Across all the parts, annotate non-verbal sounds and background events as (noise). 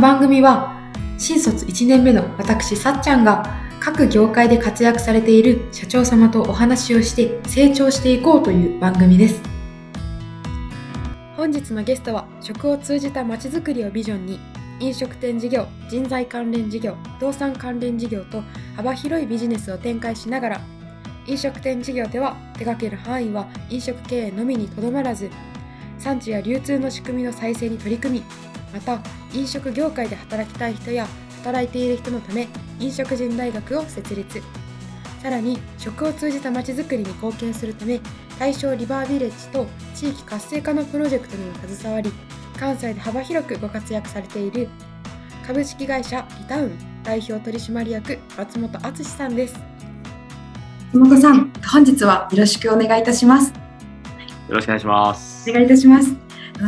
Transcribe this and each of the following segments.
この番組は新卒1年目の私さっちゃんが各業界で活躍されている社長様とお話をして成長していこうという番組です。本日のゲストは食を通じたまちづくりをビジョンに飲食店事業人材関連事業不動産関連事業と幅広いビジネスを展開しながら飲食店事業では手掛ける範囲は飲食経営のみにとどまらず産地や流通の仕組みの再生に取り組みまた飲食業界で働きたい人や働いている人のため飲食人大学を設立。さらに食を通じたまちづくりに貢献するため大正リバービレッジと地域活性化のプロジェクトにも携わり関西で幅広くご活躍されている株式会社リタウン代表取締役松本敦さんです。松本さん本日はよろしくお願いいたします。よろしくお願いします。お願いいたします。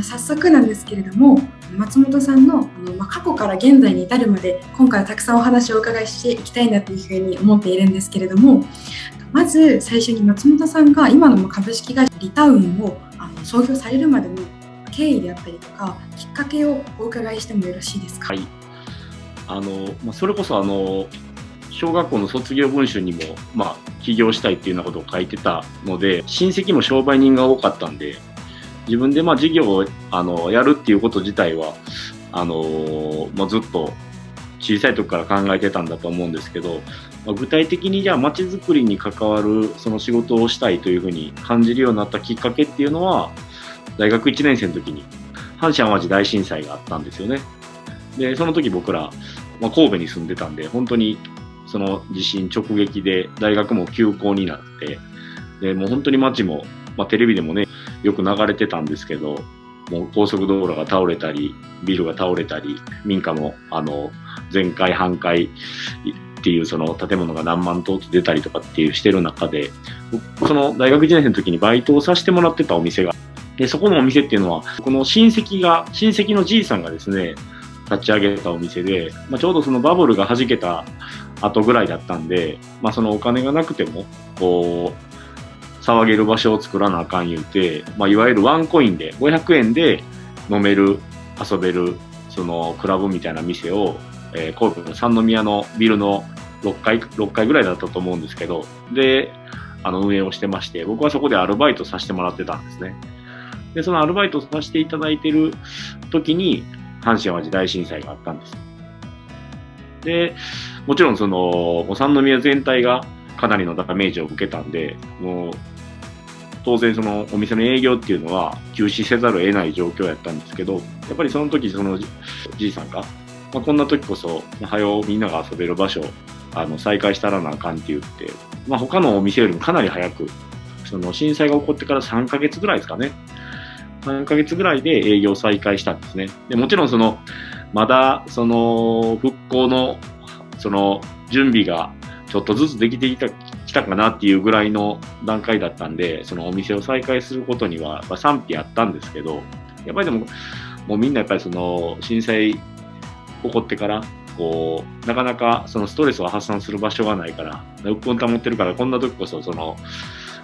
早速なんですけれども松本さんのあの、まあ、過去から現在に至るまで今回はたくさんお話をお伺いしていきたいなというふうに思っているんですけれどもまず最初に松本さんが今の株式会社リタウンをあの創業されるまでの経緯であったりとかきっかけをお伺いしてもよろしいですか？はい、あのまあ、それこそあの小学校の卒業文集にも、まあ、起業したいっていうようなことを書いてたので親戚も商売人が多かったんで自分でまあ事業をあのやるっていうこと自体はあの、まあ、ずっと小さい時から考えてたんだと思うんですけど、まあ、具体的にじゃあ街づくりに関わるその仕事をしたいというふうに感じるようになったきっかけっていうのは大学1年生の時に阪神・淡路大震災があったんですよね。でその時僕ら、まあ、神戸に住んでたんで本当にその地震直撃で大学も休校になってでもう本当に街も、まあ、テレビでもねよく流れてたんですけどもう高速道路が倒れたりビルが倒れたり民家もあの全壊半壊っていうその建物が何万棟と出たりとかっていうしてる中でその大学1年生の時にバイトをさせてもらってたお店がでそこのお店っていうのはこの親戚が親戚のじいさんがですね立ち上げたお店で、まあ、ちょうどそのバブルが弾けた後ぐらいだったんで、まあ、そのお金がなくてもこう騒げる場所を作らなあかん言うて、まあ、いわゆるワンコインで500円で飲める遊べるそのクラブみたいな店を、えー、神戸の三宮のビルの6階 ,6 階ぐらいだったと思うんですけどであの運営をしてまして僕はそこでアルバイトさせてもらってたんですね。でそのアルバイトさせていただいてる時に阪神・淡路大震災があったんです。でもちろんその三宮全体がかなりのダメージを受けたんでもう当然そのお店の営業っていうのは休止せざるを得ない状況やったんですけどやっぱりその時そのじいさんが、まあ、こんな時こそはよみんなが遊べる場所あの再開したらなあかんって言って、まあ、他のお店よりもかなり早くその震災が起こってから3ヶ月ぐらいですかね。3ヶ月ぐらいで営業再開したんですね。でもちろんそのまだその復興のその準備がちょっとずつできてきたきたかなっていうぐらいの段階だったんで、そのお店を再開することには、賛否あったんですけど、やっぱりでも、もうみんなやっぱりその震災起こってから、こう、なかなかそのストレスを発散する場所がないから、鬱憤保ってるから、こんな時こそその、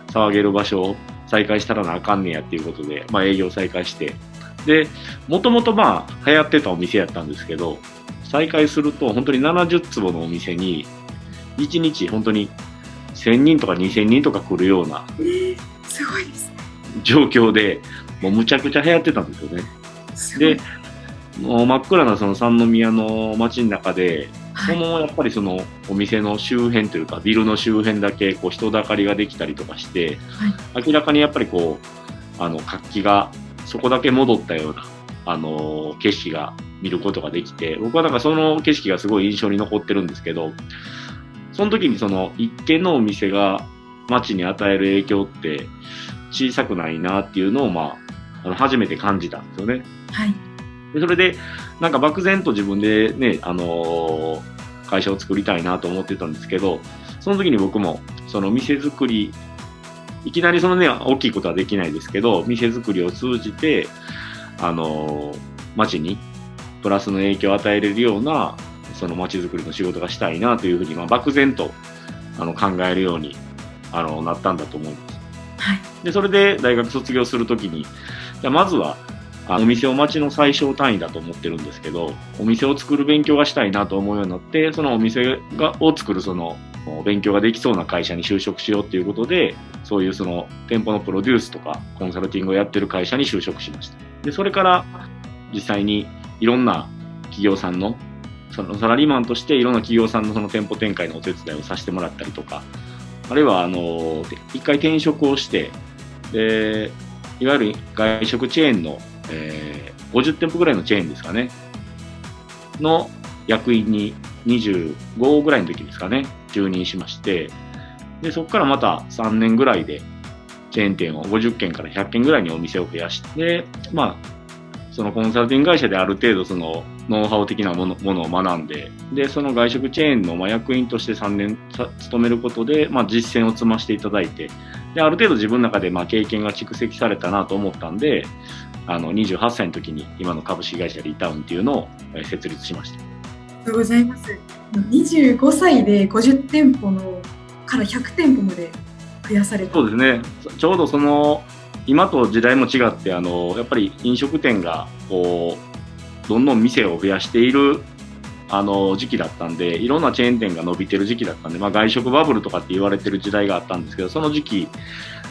騒げる場所を再開したらなあかんねやっていうことで、まあ営業再開して、で、もともとまあ流行ってたお店やったんですけど、再開すると本当に70坪のお店に1日本当に1000人とか2000人とか来るような、すごいです状況でもうむちゃくちゃ流行ってたんですよね。でもう真っ暗なその三宮の街の中で、はい、そのやっぱりそのお店の周辺というかビルの周辺だけこう人だかりができたりとかして、はい、明らかにやっぱりこうあの活気がそこだけ戻ったようなあの景色が見ることができて僕はだからその景色がすごい印象に残ってるんですけどその時にその一軒のお店が街に与える影響って小さくないなっていうのを、まあ、あの初めて感じたんですよね。はい。でそれで、なんか漠然と自分でね、あのー、会社を作りたいなと思ってたんですけど、その時に僕も、その店作り、いきなりそのね、大きいことはできないですけど、店作りを通じて、あのー、街にプラスの影響を与えれるようなその街づくりの仕事がしたいなというふうに、まあ、漠然とあの考えるようにあのなったんだと思います。はい、でそれで大学卒業するときにじゃまずはあお店を町の最小単位だと思ってるんですけど、お店を作る勉強がしたいなと思うようになって、そのお店がを作るその勉強ができそうな会社に就職しようっていうことで、そういうその店舗のプロデュースとかコンサルティングをやってる会社に就職しました。で、それから実際にいろんな企業さんの、そのサラリーマンとしていろんな企業さんのその店舗展開のお手伝いをさせてもらったりとか、あるいはあの、一回転職をして、で、いわゆる外食チェーンの、えー、50店舗ぐらいのチェーンですかね、の役員に25ぐらいの時ですかね、就任しまして、で、そこからまた3年ぐらいで、チェーン店を50軒から100軒ぐらいにお店を増やして、まあ、そのコンサルティング会社である程度そのノウハウ的なものものを学んで、で、その外食チェーンの役員として3年勤めることで、まあ、実践を積ませていただいて、で、ある程度自分の中でまあ経験が蓄積されたなと思ったんで、あの、28歳の時に今の株式会社リタウンっていうのを設立しました。ありがとうございます。25歳で50店舗のから100店舗まで増やされたそうですね。ちょうどその、今と時代も違って、あの、やっぱり飲食店が、こう、どんどん店を増やしているあの時期だったんで、いろんなチェーン店が伸びてる時期だったんで、まあ、外食バブルとかって言われてる時代があったんですけど、その時期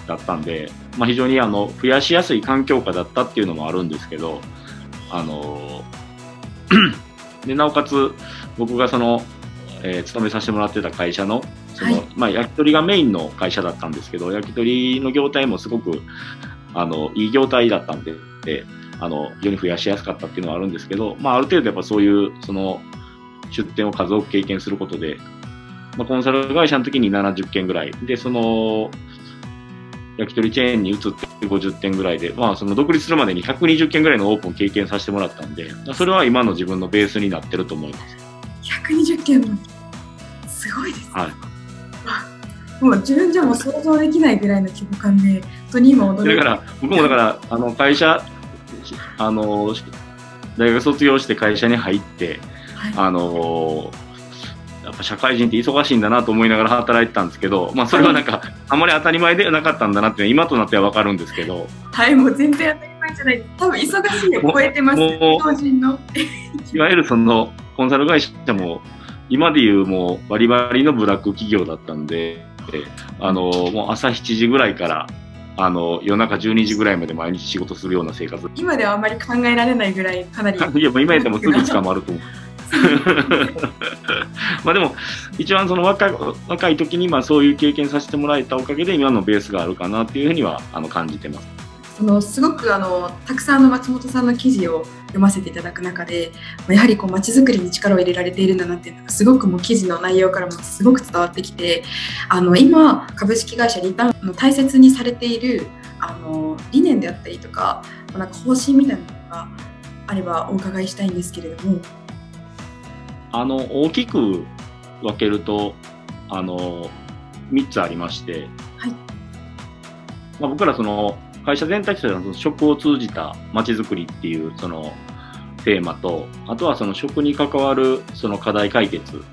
だったんで、まあ、非常にあの増やしやすい環境下だったっていうのもあるんですけど、あの (clears throat) でなおかつ僕がその、えー、勤めさせてもらってた会社のその、はい、まあ、焼き鳥がメインの会社だったんですけど、焼き鳥の業態もすごくあのいい業態だったんで、あの非常に増やしやすかったっていうのはあるんですけど、まあ、ある程度やっぱそういうその出店を数多く経験することで、まあ、コンサル会社の時に70件ぐらい、で、その、焼き鳥チェーンに移って50店ぐらいで、まあ、その独立するまでに120件ぐらいのオープン経験させてもらったんで、それは今の自分のベースになってると思います。120件も？すごいです、ね。はい。もう自分じゃもう想像できないぐらいの規模感で、本当に今驚いだから、僕もだから、あの、会社、あの、大学卒業して会社に入って、あのやっぱ社会人って忙しいんだなと思いながら働いてたんですけど、まあ、それはなんか、あまり当たり前ではなかったんだなって今となっては分かるんですけど。はいもう全然当たり前じゃない。多分忙しいを超えてます。当人の。いわゆるそのコンサル会社も今でいうもうバリバリのブラック企業だったんであのもう朝7時ぐらいからあの夜中12時ぐらいまで毎日仕事するような生活。今ではあまり考えられないぐらいかなり。(laughs) いやもう今やったらもうすぐ捕まると思う。(laughs) まあでも一番その若い若い時にまあそういう経験させてもらえたおかげで今のベースがあるかなっていうふうにはあの感じてます。そのすごくあのたくさんの松本さんの記事を読ませていただく中でやはりこう街づくりに力を入れられているんだなっていうのがすごくもう記事の内容からもすごく伝わってきてあの今株式会社リターンの大切にされているあの理念であったりとかなんか方針みたいなのがあればお伺いしたいんですけれども。あの大きく分けるとあの3つありまして、はいまあ、僕らその会社全体としては食を通じたまちづくりっていうそのテーマとあとはその食に関わるその課題解決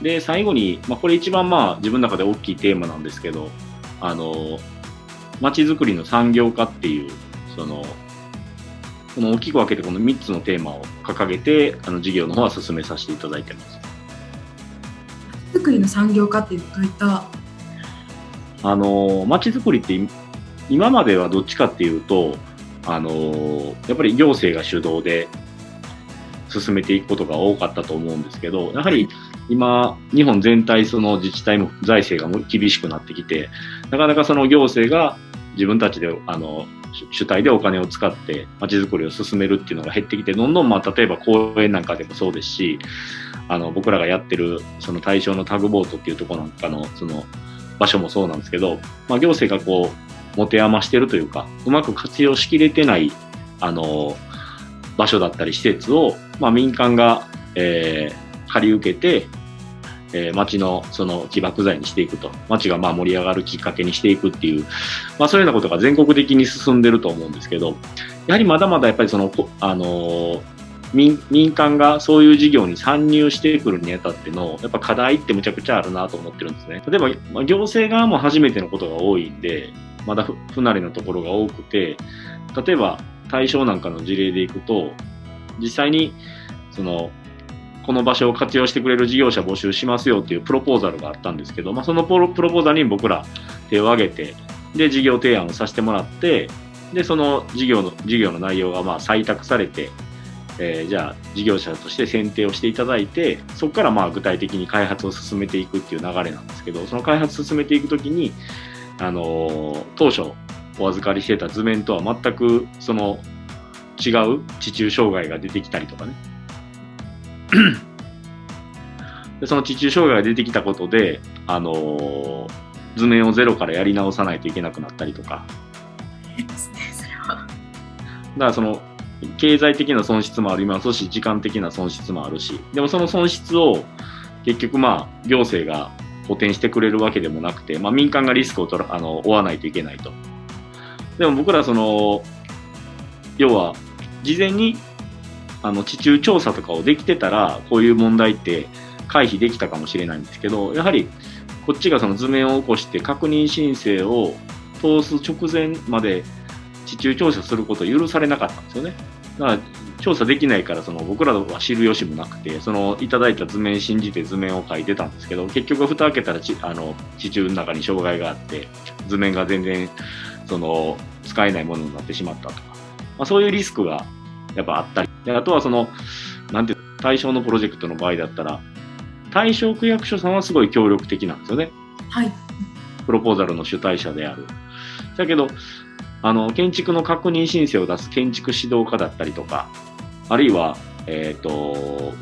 で最後に、まあ、これ一番まあ自分の中で大きいテーマなんですけどあのまちづくりの産業化っていうそのこの大きく分けてこの3つのテーマを掲げてあの事業の方は進めさせていただいてます。作りの産業化ってどういった？あのまちづくりって今まではどっちかっていうとあのやっぱり行政が主導で進めていくことが多かったと思うんですけどやはり今日本全体その自治体も財政が厳しくなってきてなかなかその行政が自分たちであの主体でお金を使って街づくりを進めるっていうのが減ってきて、どんどんまあ例えば公園なんかでもそうですし、あの僕らがやってるその対象のタグボートっていうところなんかのその場所もそうなんですけど、まあ、行政がこう持て余してるというか、うまく活用しきれてないあの場所だったり施設を、まあ、民間が、えー、借り受けて、えー、町のその起爆剤にしていくと、町がまあ盛り上がるきっかけにしていくっていう、まあ、そういうようなことが全国的に進んでると思うんですけど、やはりまだまだやっぱりその、あの、民民間がそういう事業に参入してくるにあたっての、やっぱ課題ってむちゃくちゃあるなと思ってるんですね。例えば、行政側も初めてのことが多いんで、まだ不慣れなところが多くて、例えば、対象なんかの事例でいくと、実際に、その、この場所を活用してくれる事業者募集しますよっていうプロポーザルがあったんですけど、まあ、そのプロポーザルに僕ら手を挙げて、で、事業提案をさせてもらって、で、その事業の、事業の内容がまあ採択されて、えーじゃあ事業者として選定をしていただいて、そこからまあ具体的に開発を進めていくっていう流れなんですけど、その開発進めていくときに、あのー当初お預かりしてた図面とは全くその違う地中障害が出てきたりとかね。(clears throat) でその地中障害が出てきたことで、あのー図面をゼロからやり直さないといけなくなったりとか。だからその経済的な損失もありますし、時間的な損失もあるし、でもその損失を結局まあ行政が補填してくれるわけでもなくて、まあ民間がリスクを取らあの負わないといけないと。でも僕らその、要は事前にあの地中調査とかをできてたら、こういう問題って回避できたかもしれないんですけど、やはりこっちがその図面を起こして確認申請を通す直前まで地中調査することを許されなかったんですよね。だから調査できないからその僕らは知る由もなくて、そのいただいた図面信じて図面を書いてたんですけど、結局蓋開けたらちあの地中の中に障害があって、図面が全然その使えないものになってしまったとか、まあ、そういうリスクがやっぱあったり、であとはその、なんていう対象のプロジェクトの場合だったら、対象区役所さんはすごい協力的なんですよね。はい。プロポーザルの主体者である。だけど、あの、建築の確認申請を出す建築指導課だったりとか、あるいは、えっ、と、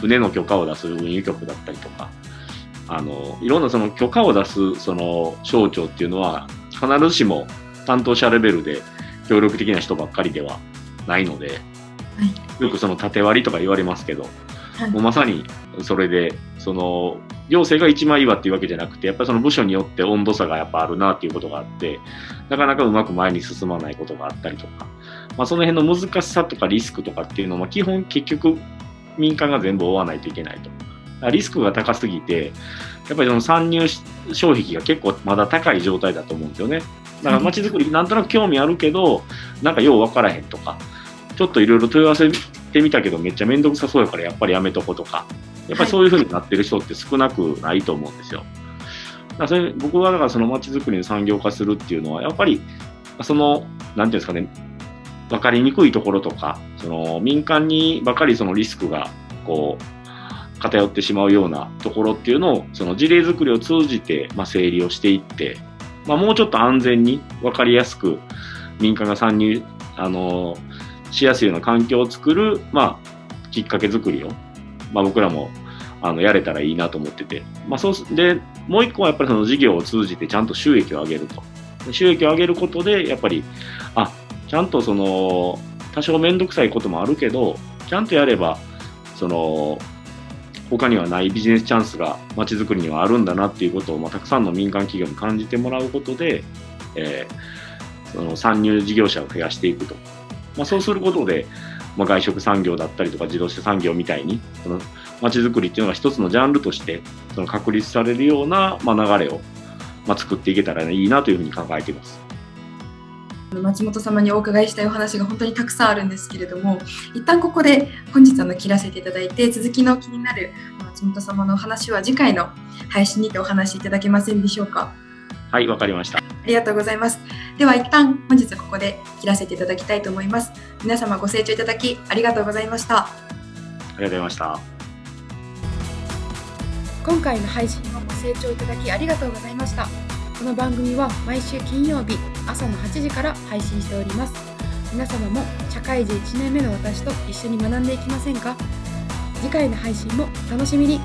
船の許可を出す運輸局だったりとか、あの、いろんなその許可を出す、その省庁っていうのは、必ずしも担当者レベルで協力的な人ばっかりではないので、よくその縦割りとか言われますけど、はい。もうまさにそれで、その、行政が一枚岩っていうわけじゃなくて、やっぱりその部署によって温度差がやっぱあるなっていうことがあって、なかなかうまく前に進まないことがあったりとか、まあその辺の難しさとかリスクとかっていうのは、基本結局民間が全部負わないといけないと。リスクが高すぎて、やっぱりその参入し障壁が結構まだ高い状態だと思うんですよね。だから街づくりなんとなく興味あるけど、なんかよう分からへんとか、ちょっといろいろ問い合わせてみたけどめっちゃめんどくさそうやからやっぱりやめとこうとか、やっぱりそういう風になってる人って少なくないと思うんですよ。だからそれ僕はだからその街づくりの産業化するっていうのは、やっぱりその、なんていうんですかね、分かりにくいところとか、その民間にばかりそのリスクがこう偏ってしまうようなところっていうのを、その事例作りを通じて、まあ、整理をしていって、まあ、もうちょっと安全に分かりやすく民間が参入、あのしやすいような環境を作る、まあ、きっかけ作りを、まあ、僕らもあのやれたらいいなと思ってて、まあ、そうでもう一個はやっぱりその事業を通じてちゃんと収益を上げると。収益を上げることで、やっぱり、あちゃんとその多少面倒くさいこともあるけど、ちゃんとやれば、その他にはないビジネスチャンスが街づくりにはあるんだなっていうことを、まあ、たくさんの民間企業に感じてもらうことで、えーその参入事業者を増やしていくと。まあ、そうすることで、まあ、外食産業だったりとか自動車産業みたいに、その街づくりっていうのが一つのジャンルとしてその確立されるような、ま、流れを、ま、作っていけたらいいなというふうに考えています。松本様にお伺いしたいお話が本当にたくさんあるんですけれども一旦ここで本日あの切らせていただいて続きの気になる松本様のお話は次回の配信にてお話しいただけませんでしょうか？はい、わかりました。ありがとうございます。では一旦本日はここで切らせていただきたいと思います。皆様ご清聴いただきありがとうございました。ありがとうございました。今回の配信もご清聴いただきありがとうございました。この番組は毎週金曜日朝の8時から配信しております。皆様も社会人1年目の私と一緒に学んでいきませんか？次回の配信もお楽しみに。